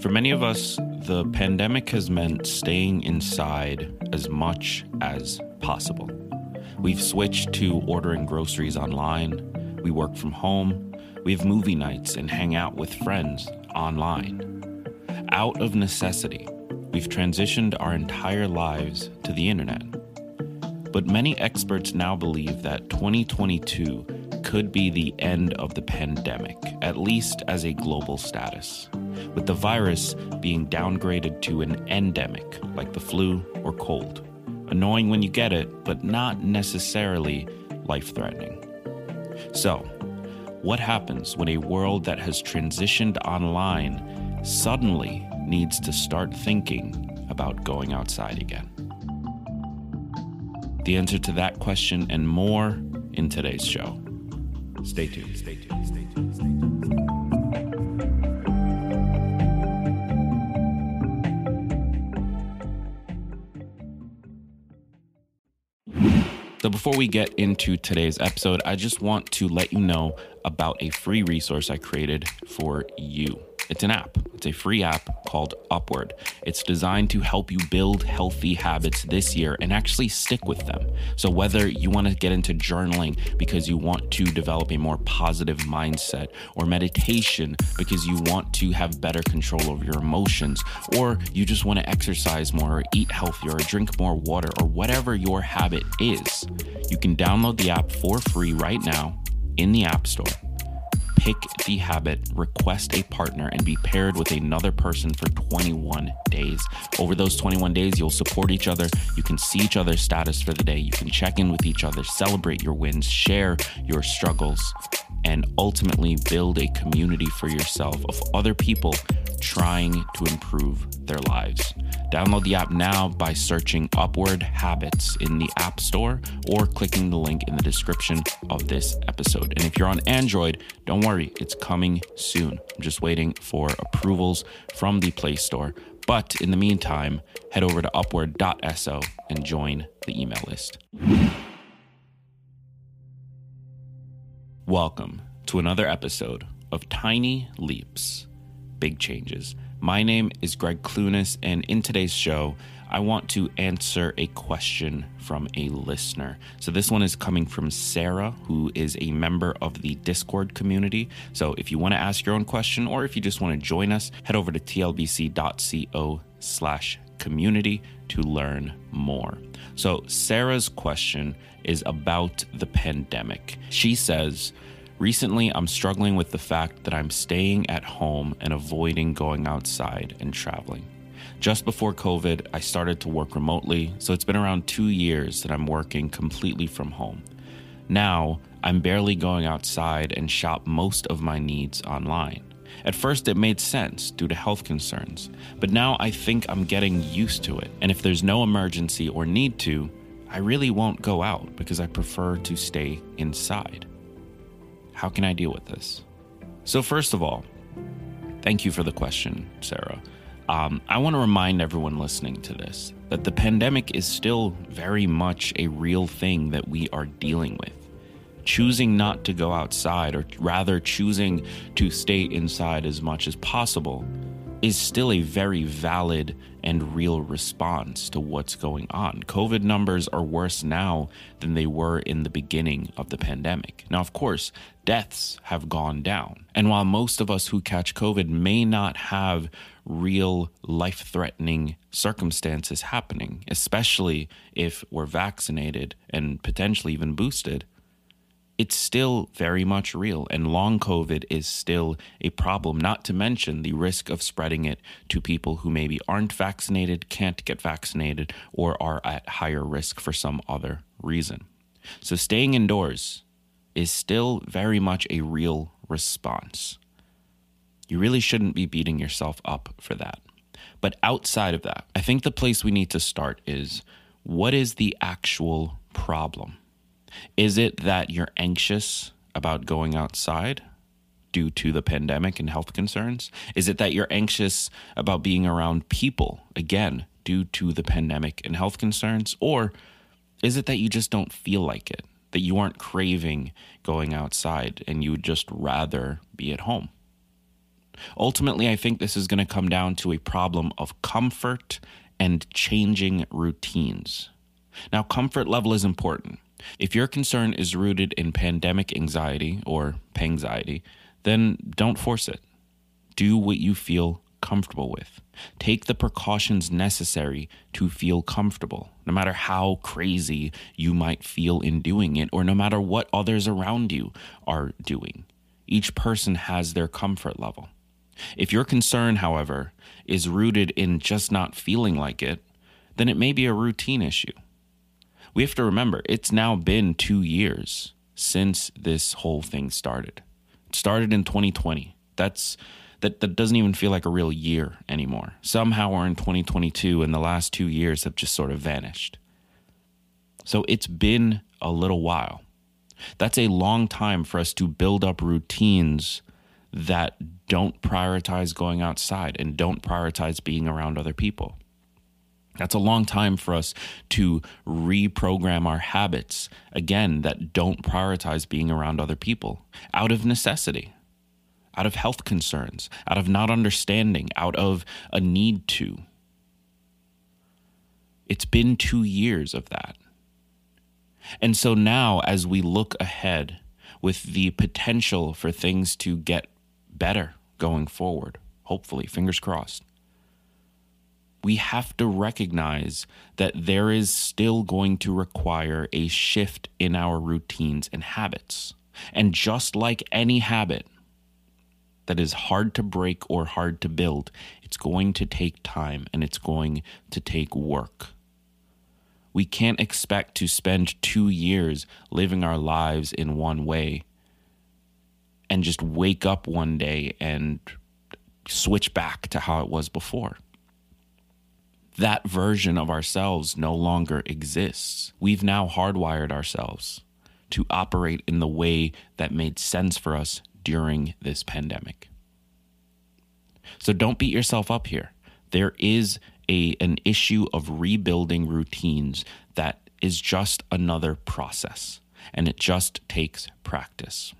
For many of us, the pandemic has meant staying inside as much as possible. We've switched to ordering groceries online, we work from home, we have movie nights and hang out with friends online. Out of necessity, we've transitioned our entire lives to the internet. But many experts now believe that 2022 could be the end of the pandemic, at least as a global status, with the virus being downgraded to an endemic, like the flu or cold. Annoying when you get it, but not necessarily life threatening. So, what happens when a world that has transitioned online suddenly needs to start thinking about going outside again? The answer to that question and more in today's show. Stay tuned. Stay tuned. Stay tuned. So, before we get into today's episode, I just want to let you know about a free resource I created for you. It's an app, it's a free app called Upward. It's designed to help you build healthy habits this year and actually stick with them. So, whether you want to get into journaling because you want to develop a more positive mindset, or meditation because you want to have better control over your emotions, or you just want to exercise more, or eat healthier, or drink more water, or whatever your habit is, you can download the app for free right now in the App Store pick the habit, request a partner, and be paired with another person for 21 days. Over those 21 days, you'll support each other. You can see each other's status for the day. You can check in with each other, celebrate your wins, share your struggles, and ultimately build a community for yourself of other people trying to improve their lives. Download the app now by searching Upward Habits in the App Store or clicking the link in the description of this episode. And if you're on Android, don't worry, it's coming soon. I'm just waiting for approvals from the Play Store. But in the meantime, head over to upward.so and join the email list. Welcome to another episode of Tiny Leaps, Big Changes. My name is Greg Clunis, and in today's show, I want to answer a question from a listener. So, this one is coming from Sarah, who is a member of the Discord community. So, if you want to ask your own question or if you just want to join us, head over to tlbc.co slash community to learn more. So, Sarah's question is about the pandemic. She says, Recently, I'm struggling with the fact that I'm staying at home and avoiding going outside and traveling. Just before COVID, I started to work remotely, so it's been around two years that I'm working completely from home. Now, I'm barely going outside and shop most of my needs online. At first, it made sense due to health concerns, but now I think I'm getting used to it. And if there's no emergency or need to, I really won't go out because I prefer to stay inside. How can I deal with this? So, first of all, thank you for the question, Sarah. Um, I want to remind everyone listening to this that the pandemic is still very much a real thing that we are dealing with. Choosing not to go outside, or rather choosing to stay inside as much as possible, is still a very valid and real response to what's going on. COVID numbers are worse now than they were in the beginning of the pandemic. Now, of course, deaths have gone down. And while most of us who catch COVID may not have real life threatening circumstances happening, especially if we're vaccinated and potentially even boosted, it's still very much real, and long COVID is still a problem, not to mention the risk of spreading it to people who maybe aren't vaccinated, can't get vaccinated, or are at higher risk for some other reason. So, staying indoors is still very much a real response. You really shouldn't be beating yourself up for that. But outside of that, I think the place we need to start is what is the actual problem? Is it that you're anxious about going outside due to the pandemic and health concerns? Is it that you're anxious about being around people, again, due to the pandemic and health concerns? Or is it that you just don't feel like it, that you aren't craving going outside and you would just rather be at home? Ultimately, I think this is going to come down to a problem of comfort and changing routines. Now, comfort level is important. If your concern is rooted in pandemic anxiety or anxiety, then don't force it. Do what you feel comfortable with. Take the precautions necessary to feel comfortable, no matter how crazy you might feel in doing it, or no matter what others around you are doing. Each person has their comfort level. If your concern, however, is rooted in just not feeling like it, then it may be a routine issue. We have to remember it's now been two years since this whole thing started. It started in 2020. That's that, that doesn't even feel like a real year anymore. Somehow we're in 2022 and the last two years have just sort of vanished. So it's been a little while. That's a long time for us to build up routines that don't prioritize going outside and don't prioritize being around other people. That's a long time for us to reprogram our habits, again, that don't prioritize being around other people out of necessity, out of health concerns, out of not understanding, out of a need to. It's been two years of that. And so now, as we look ahead with the potential for things to get better going forward, hopefully, fingers crossed. We have to recognize that there is still going to require a shift in our routines and habits. And just like any habit that is hard to break or hard to build, it's going to take time and it's going to take work. We can't expect to spend two years living our lives in one way and just wake up one day and switch back to how it was before. That version of ourselves no longer exists. We've now hardwired ourselves to operate in the way that made sense for us during this pandemic. So don't beat yourself up here. There is a an issue of rebuilding routines that is just another process and it just takes practice.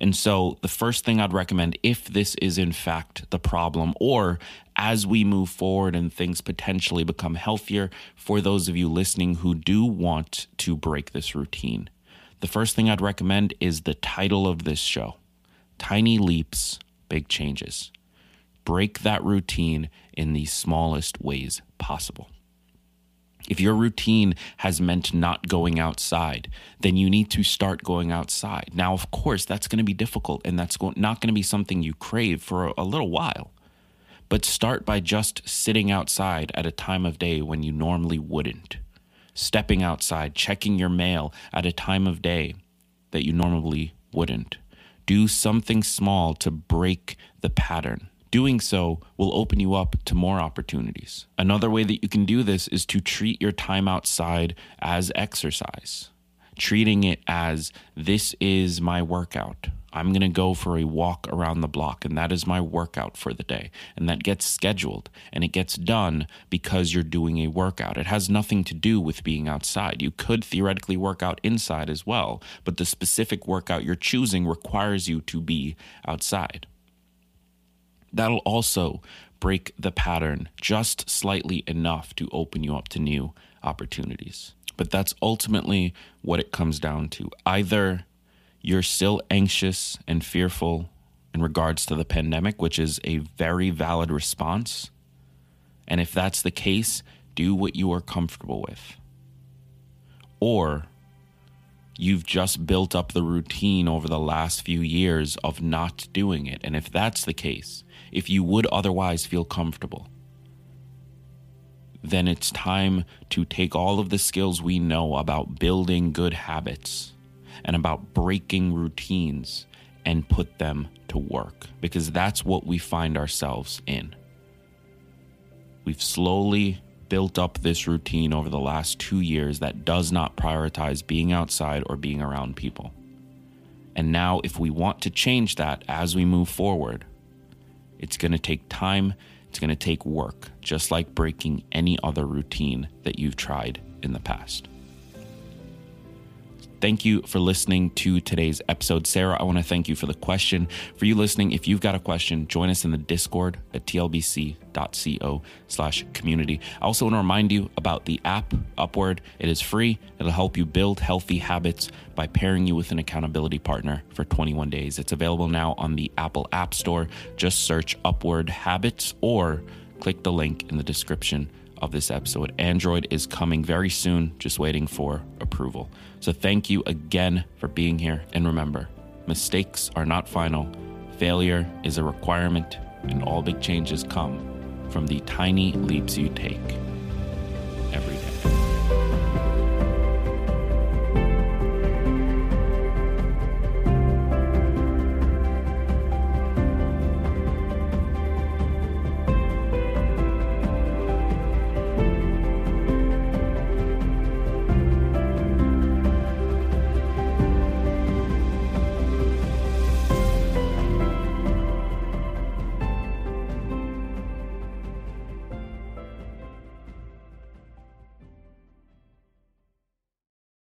And so, the first thing I'd recommend, if this is in fact the problem, or as we move forward and things potentially become healthier, for those of you listening who do want to break this routine, the first thing I'd recommend is the title of this show Tiny Leaps, Big Changes. Break that routine in the smallest ways possible. If your routine has meant not going outside, then you need to start going outside. Now, of course, that's going to be difficult and that's not going to be something you crave for a little while. But start by just sitting outside at a time of day when you normally wouldn't. Stepping outside, checking your mail at a time of day that you normally wouldn't. Do something small to break the pattern. Doing so will open you up to more opportunities. Another way that you can do this is to treat your time outside as exercise, treating it as this is my workout. I'm going to go for a walk around the block, and that is my workout for the day. And that gets scheduled and it gets done because you're doing a workout. It has nothing to do with being outside. You could theoretically work out inside as well, but the specific workout you're choosing requires you to be outside that'll also break the pattern just slightly enough to open you up to new opportunities. But that's ultimately what it comes down to. Either you're still anxious and fearful in regards to the pandemic, which is a very valid response. And if that's the case, do what you are comfortable with. Or you've just built up the routine over the last few years of not doing it. And if that's the case, if you would otherwise feel comfortable, then it's time to take all of the skills we know about building good habits and about breaking routines and put them to work because that's what we find ourselves in. We've slowly built up this routine over the last two years that does not prioritize being outside or being around people. And now, if we want to change that as we move forward, it's going to take time, it's going to take work, just like breaking any other routine that you've tried in the past. Thank you for listening to today's episode. Sarah, I want to thank you for the question. For you listening, if you've got a question, join us in the Discord at tlbc.co slash community. I also want to remind you about the app Upward. It is free. It'll help you build healthy habits by pairing you with an accountability partner for 21 days. It's available now on the Apple App Store. Just search Upward Habits or click the link in the description of this episode. Android is coming very soon, just waiting for approval. So thank you again for being here. And remember, mistakes are not final, failure is a requirement, and all big changes come from the tiny leaps you take